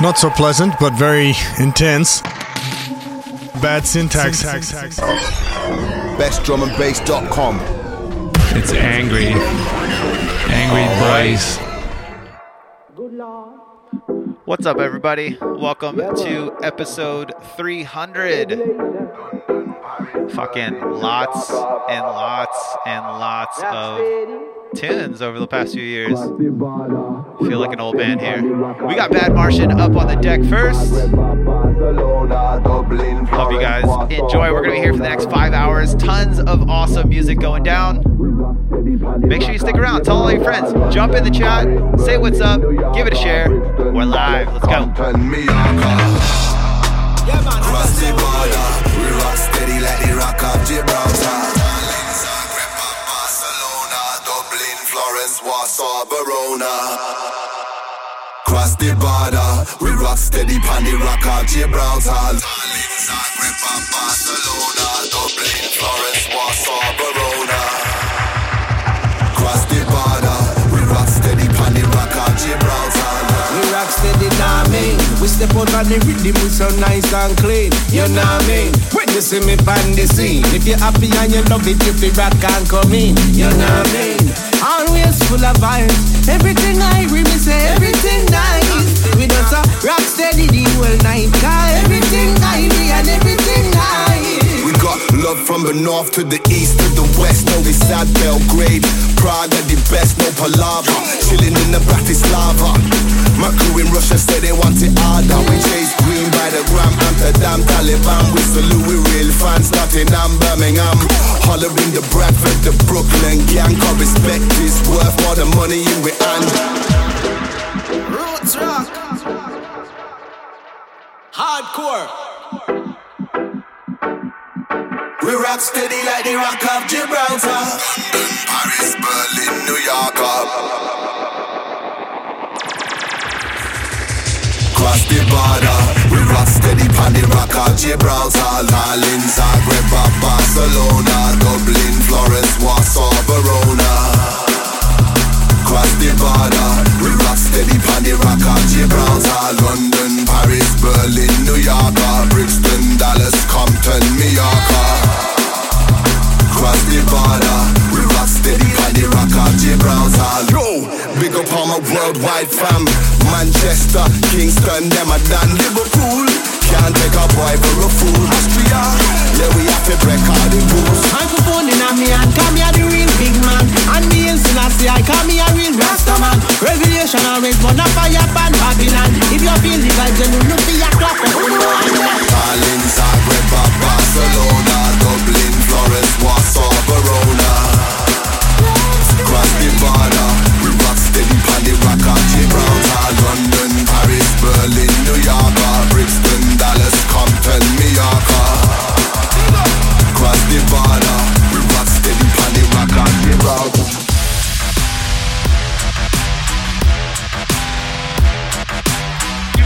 Not so pleasant, but very intense. Bad syntax. BestDrumAndBass.com. It's angry. Angry boys. What's up, everybody? Welcome to episode 300. Fucking lots and lots and lots of tunes over the past few years. Feel like an old band here. We got Bad Martian up on the deck first. Hope you guys enjoy. We're going to be here for the next five hours. Tons of awesome music going down. Make sure you stick around. Tell all your friends. Jump in the chat. Say what's up. Give it a share. We're live. Let's go. Cross the Verona. Cross the border, we rock steady pon the rock of Gibraltar. Berlin, Zagreb, Barcelona, Dublin, Florence, Warsaw, Verona. Cross the border, we rock steady pon the rock of Gibraltar. We rock steady, nah mean. We step out on the rhythm, we so nice and clean. You know I mean? When you see me on the scene, if you're happy and you love it, you feel rock and come in. You know I mean? Always full of vibes. Everything I read, me say everything nice. We just a rock steady the whole night. Cause everything I be and everything love from the north to the east to the west. No, it's at Belgrade. Prague are the best, no palaver. Chilling in the Bratislava. My crew in Russia say they want it harder. We chase green by the gram, Amsterdam, Taliban. We salute, we real fans, Nottingham, Birmingham. Hollering the Bradford, the Brooklyn gang. Cause respect is worth more than money in we hand. Roots rock. Hardcore. We rock steady like the rock of Gibraltar. Paris, Berlin, New York. Cross the border, we rock steady pon the rock of Gibraltar. Berlin, Zagreb, Barcelona, Dublin, Florence, Warsaw, Verona. Cross the border, we rock steady pon the rock of Gibraltar. London, Paris, Berlin, New York, uh, Brixton, Dallas, Compton, Mallorca. Uh. Cross the border, we rock steady on the rock of Gibraltar. Yo, big up on my worldwide fam. Manchester, Kingston, them a done Liverpool. Can't take a boy for a fool. Austria, yeah we have to break all the rules. Microphone in a me hand, come here the real big man. And me in Selassie, I come here real Rasta man. Revelation always burn a fire pan Babylon. If you feel the vibes, then you look for your clap. Berlin, Zagreb, Barcelona, Dublin, Florence, Warsaw, Verona. Cross the border, we rock steady pon the rock of Gibraltar. London, Paris, Berlin, New York, Brixton, Dallas, Compton, Mallorca. Cross the border, we rock steady pon the rock of Gibraltar.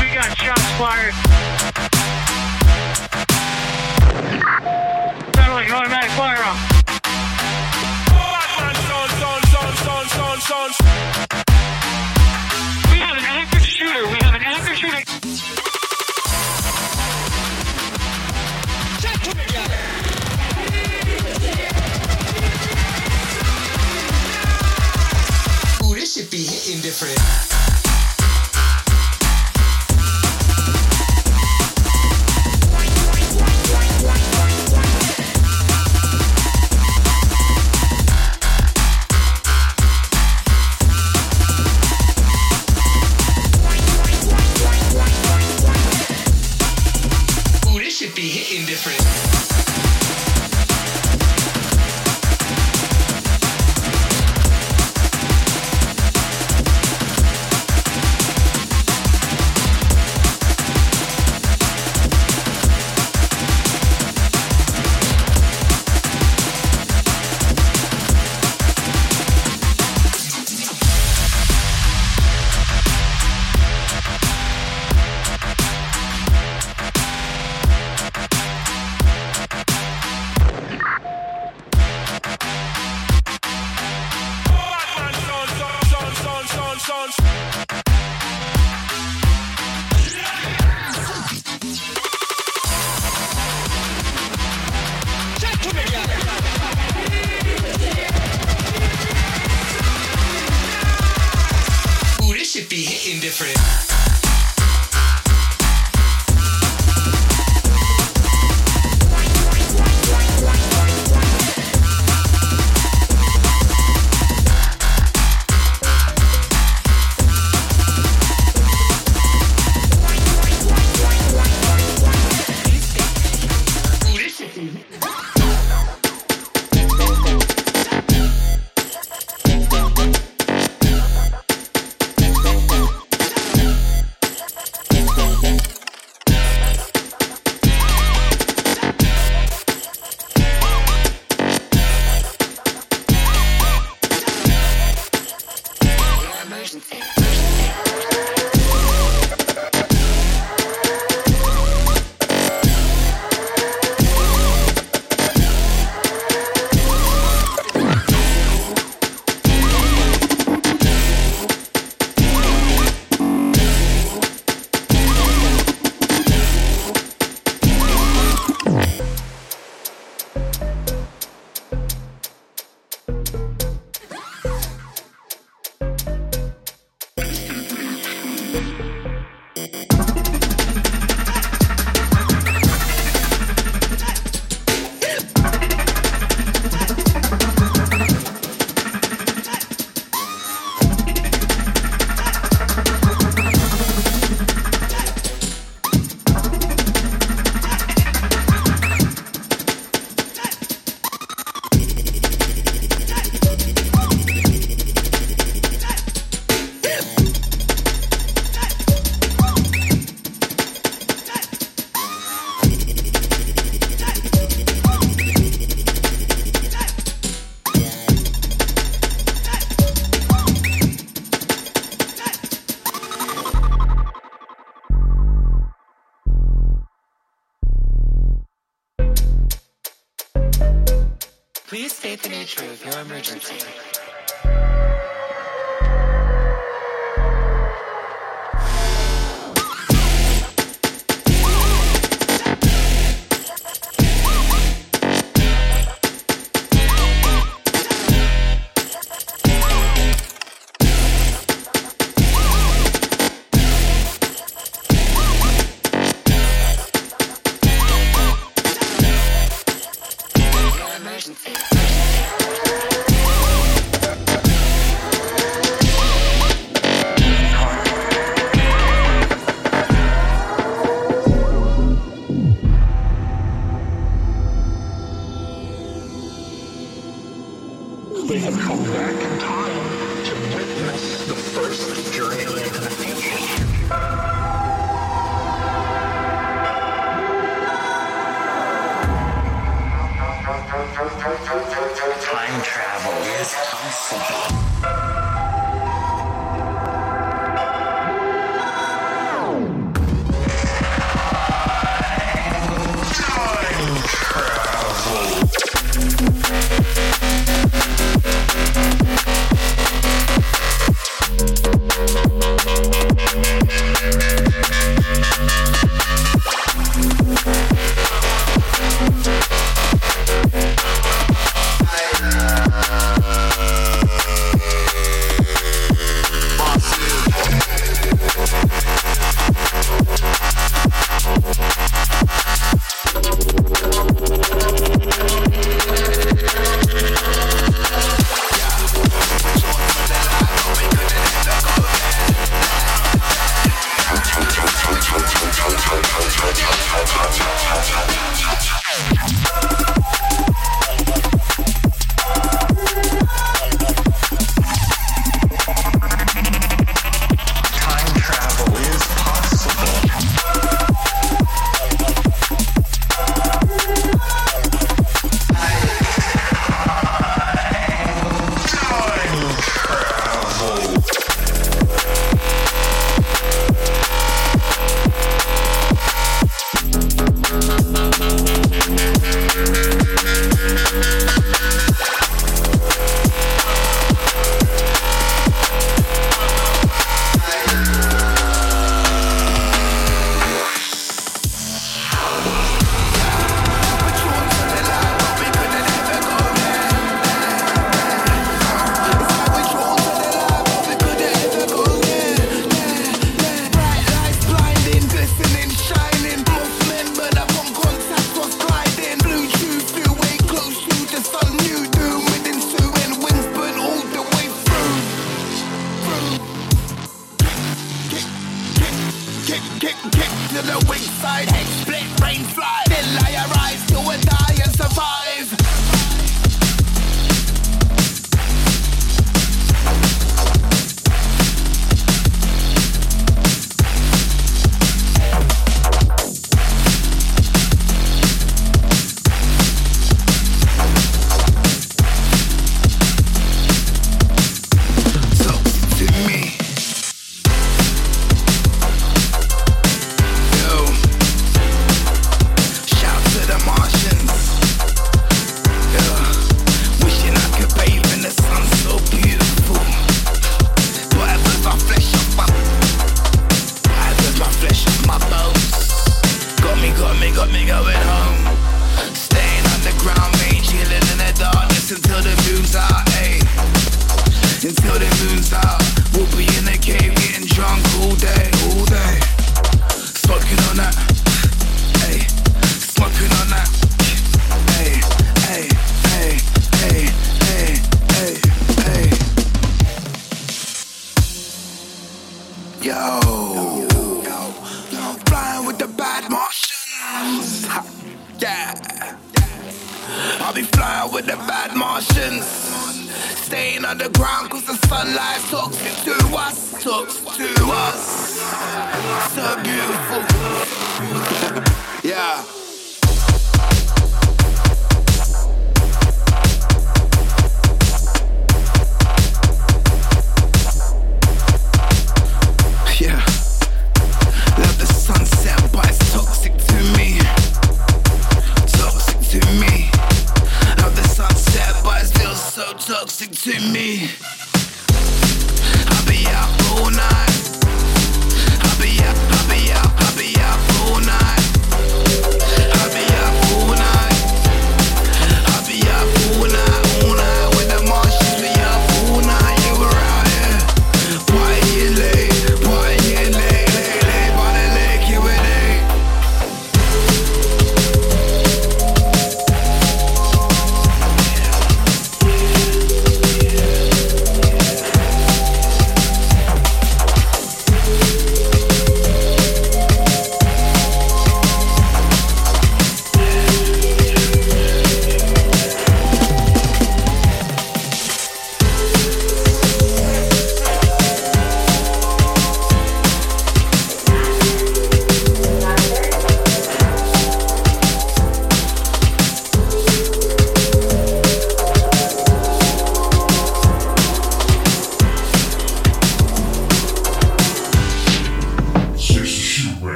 We got shots fired. Sound like be hitting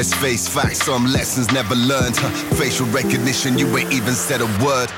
Let's face facts, some lessons never learned. Huh? Facial recognition, you ain't even said a word.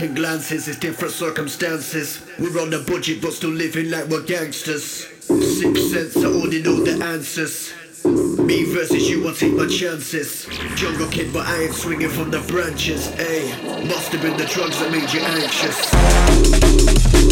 In glances, it's different circumstances. We're on a budget, but still living like we're gangsters. Sip sense, I already know the answers. Me versus you, I'll take my chances. Jungle kid, but I ain't swinging from the branches. Ayy, must have been the drugs that made you anxious.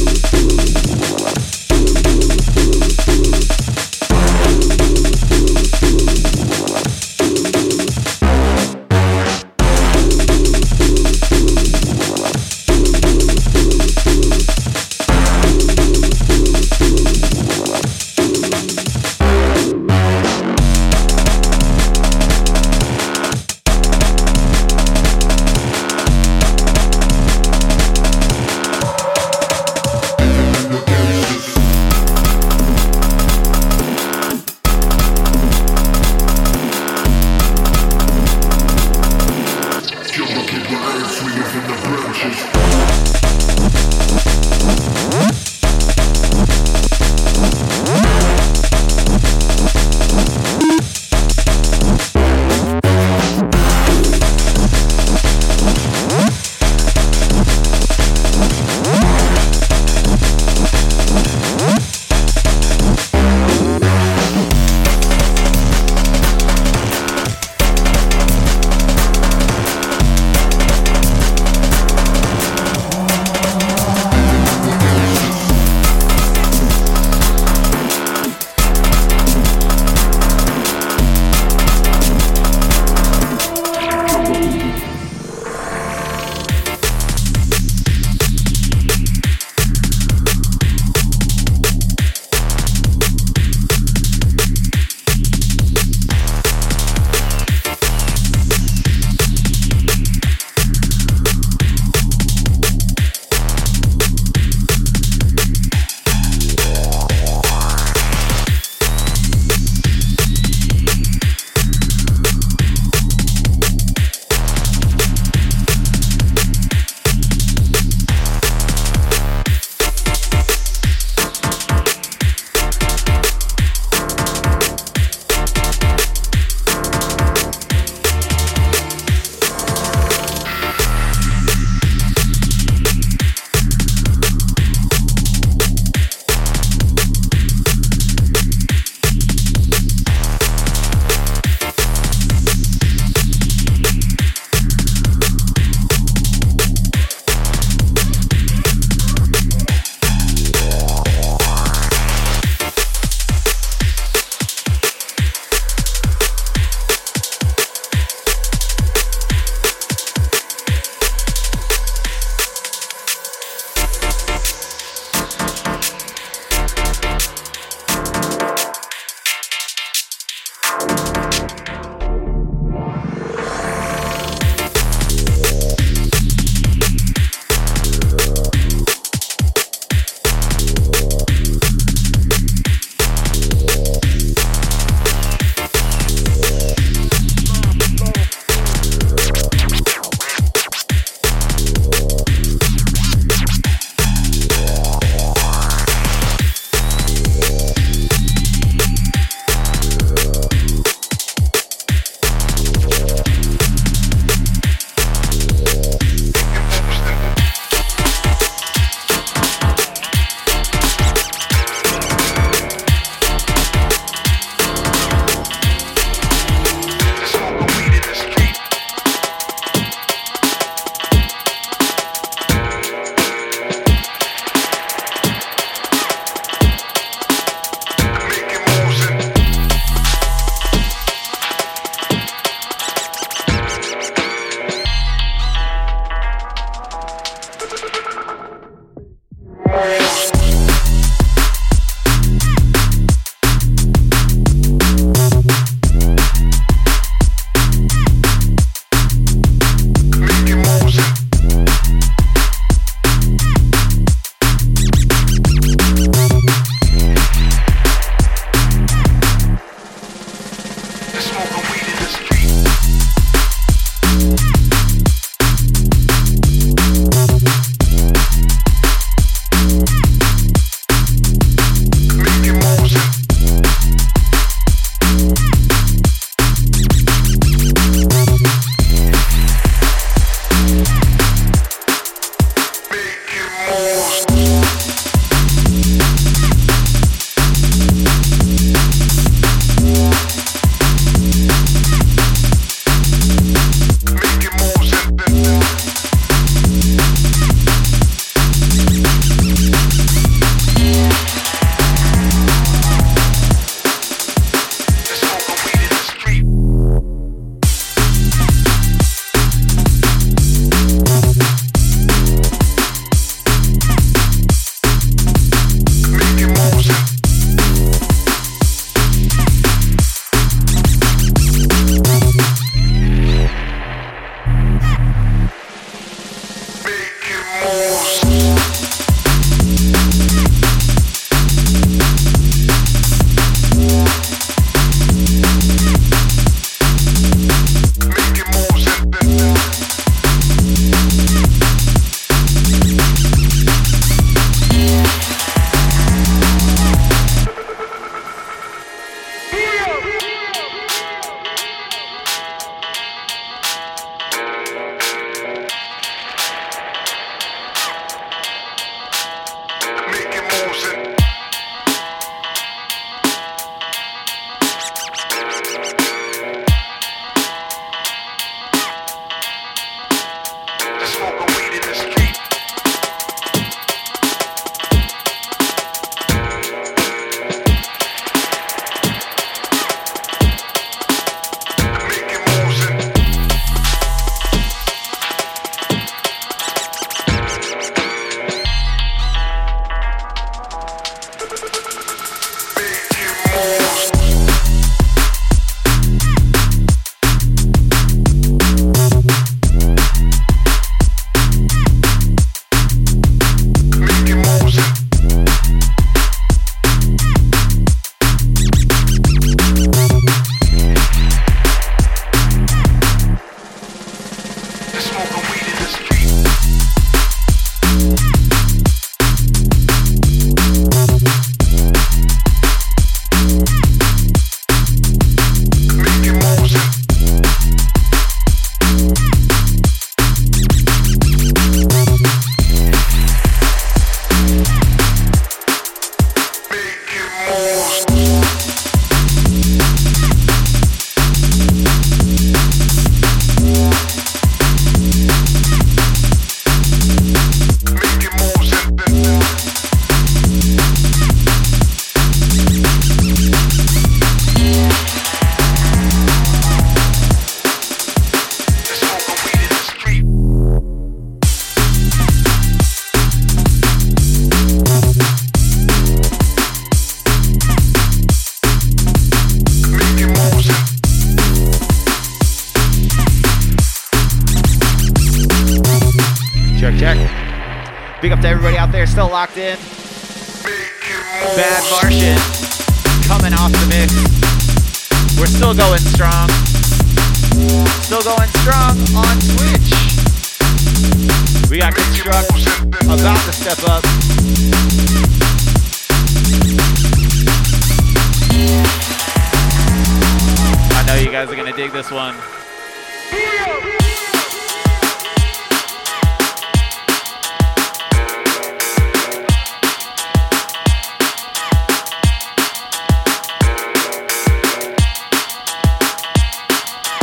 Dig this one.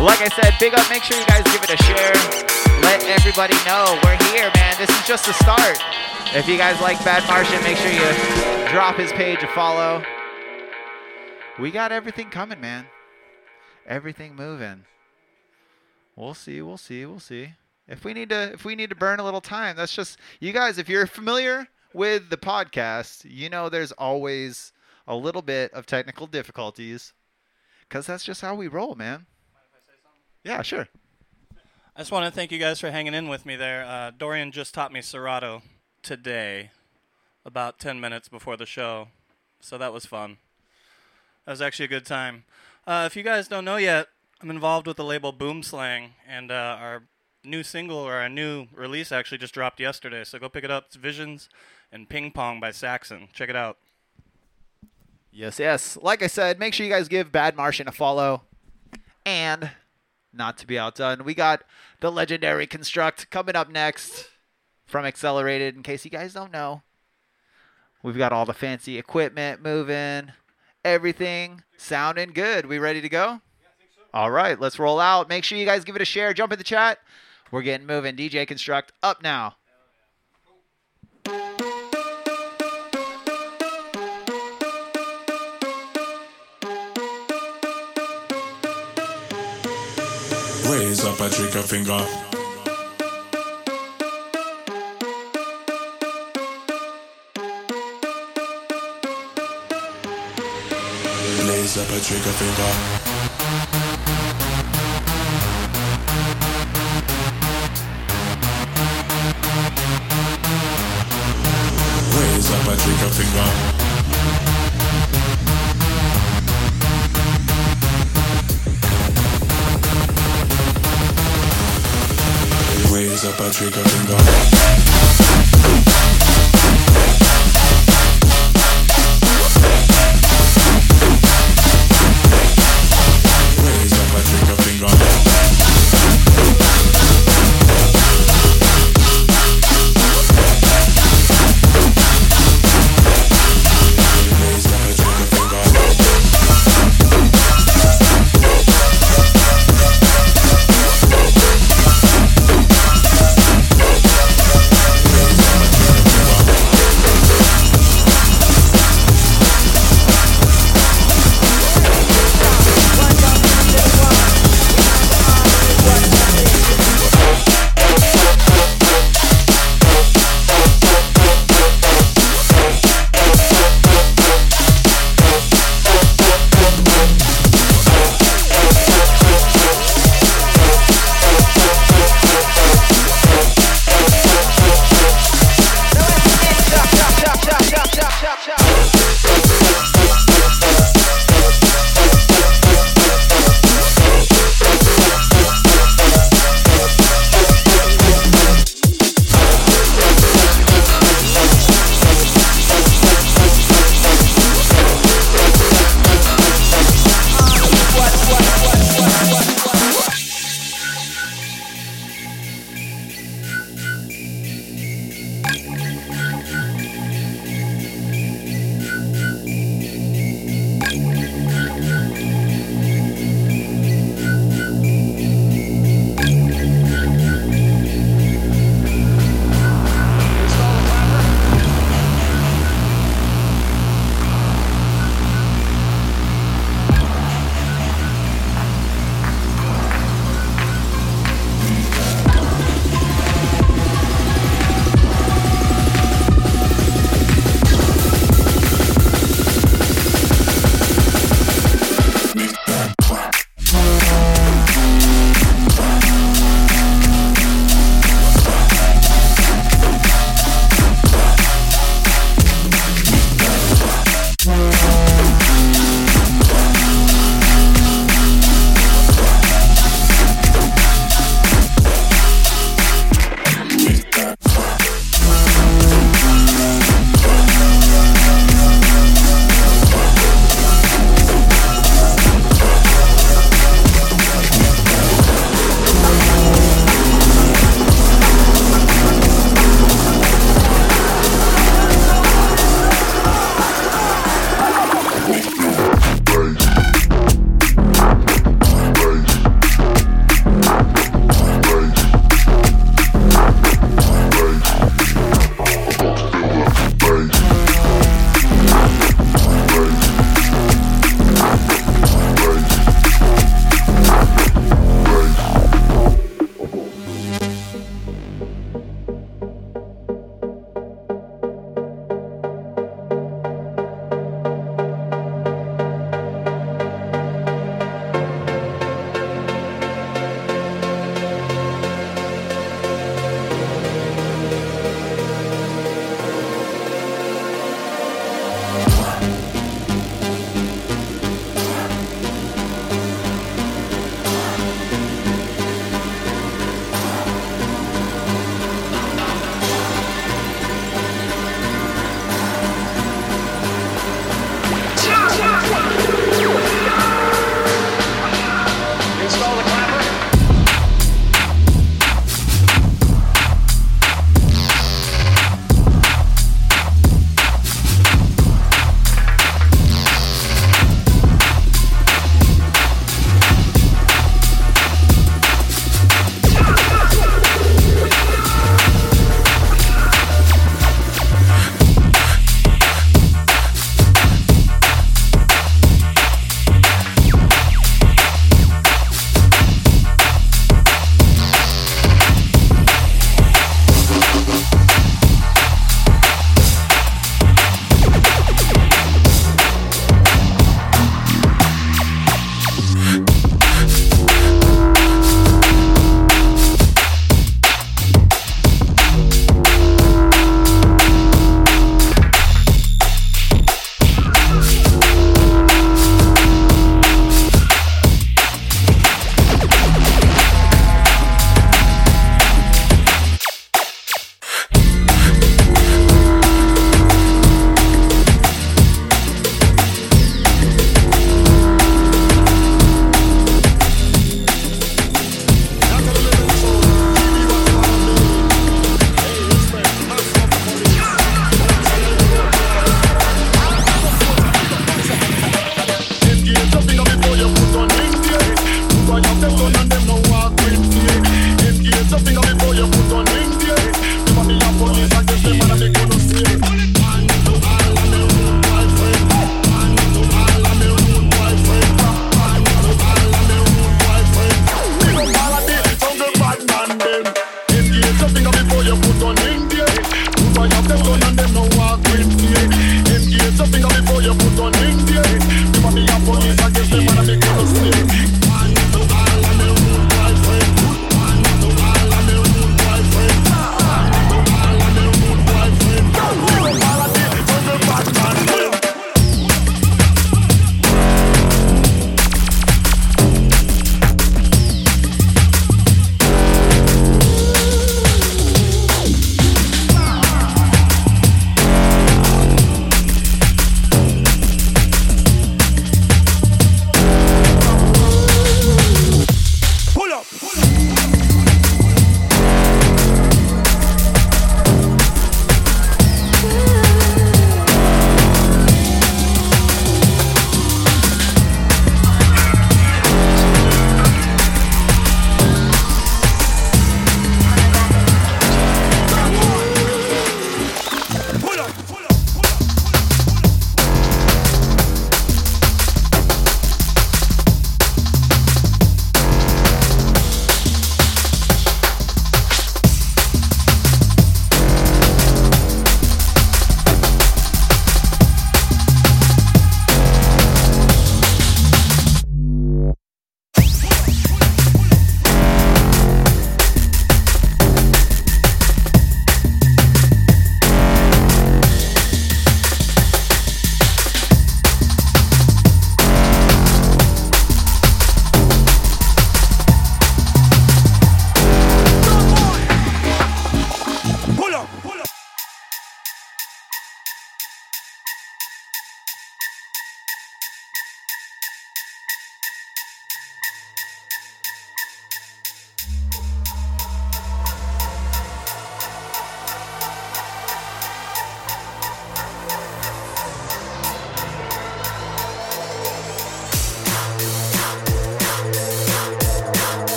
Like I said, big up. Make sure you guys give it a share. Let everybody know we're here, man. This is just the start. If you guys like Bad Martian, make sure you drop his page a follow. We got everything coming, man. Everything moving. We'll see. We'll see. We'll see. If we need to, if we need to burn a little time, that's just you guys. If you're familiar with the podcast, you know there's always a little bit of technical difficulties, because that's just how we roll, man. Yeah, sure. I just want to thank you guys for hanging in with me there. Uh, Dorian just taught me Serato today, about 10 minutes before the show, so that was fun. That was actually a good time. Uh, if you guys don't know yet, I'm involved with the label Boomslang, and uh, our new single or our new release actually just dropped yesterday, so go pick it up. It's Visions and Ping Pong by Saxon. Check it out. Yes, yes. Like I said, make sure you guys give Bad Martian a follow. And not to be outdone, we got the legendary Construct coming up next from Accelerated. In case you guys don't know, we've got all the fancy equipment moving, everything sounding good. We ready to go? Yeah, so. All right, let's roll out. Make sure you guys give it a share. Jump in the chat. We're getting moving. DJ Construct up now. Raise up a trigger finger. Raise up a trigger finger. Raise up a trigger finger.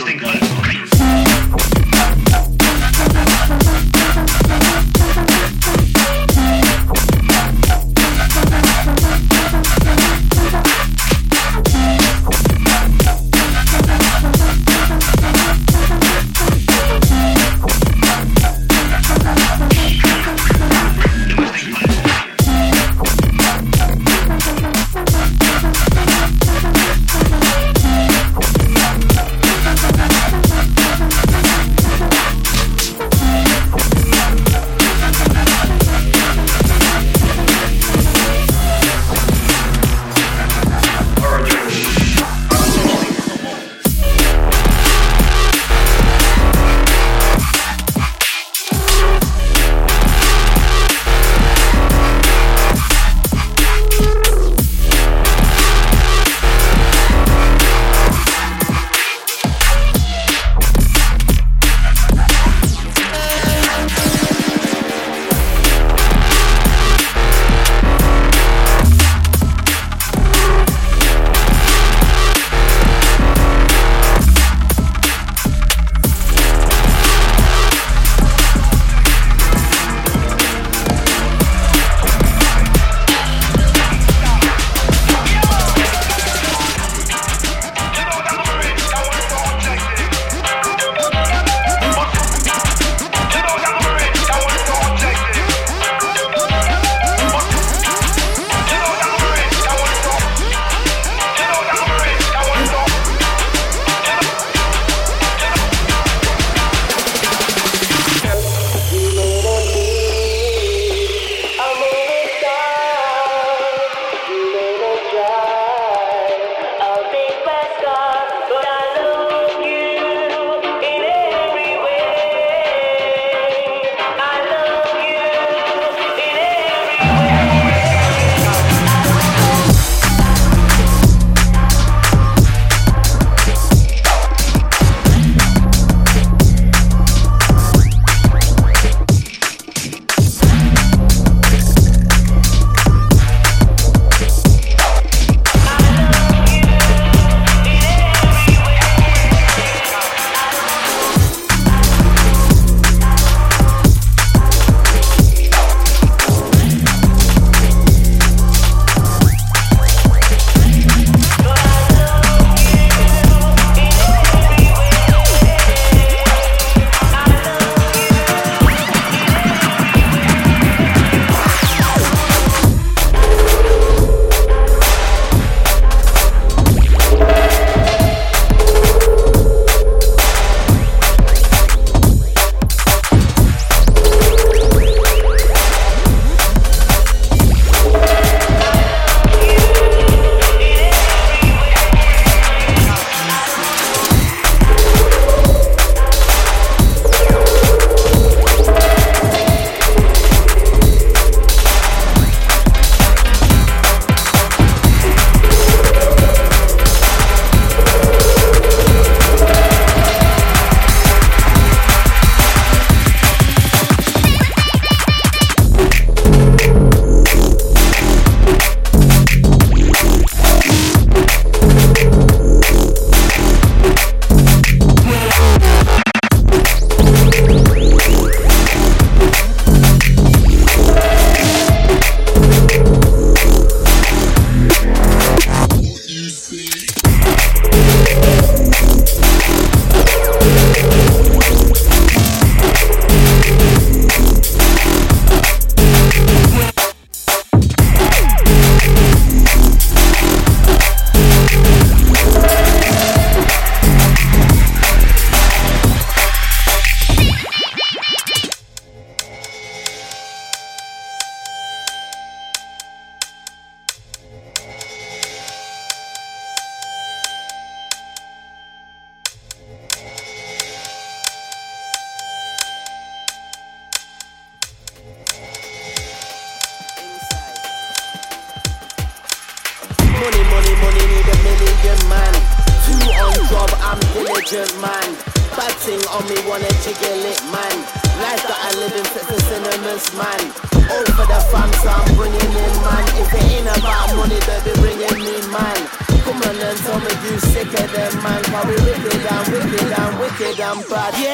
Distinct and bad. Yeah,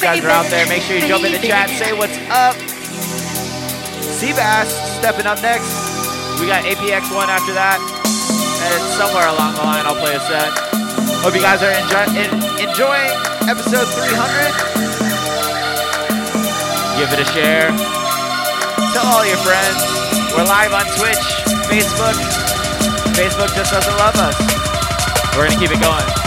you guys are out there, make sure you jump in the chat, say what's up. Seebass stepping up next. We got APX1 after that. And somewhere along the line, I'll play a set. Hope you guys are enjoy- en- enjoying episode 300. Give it a share. Tell all your friends. We're live on Twitch, Facebook. Facebook just doesn't love us. We're going to keep it going.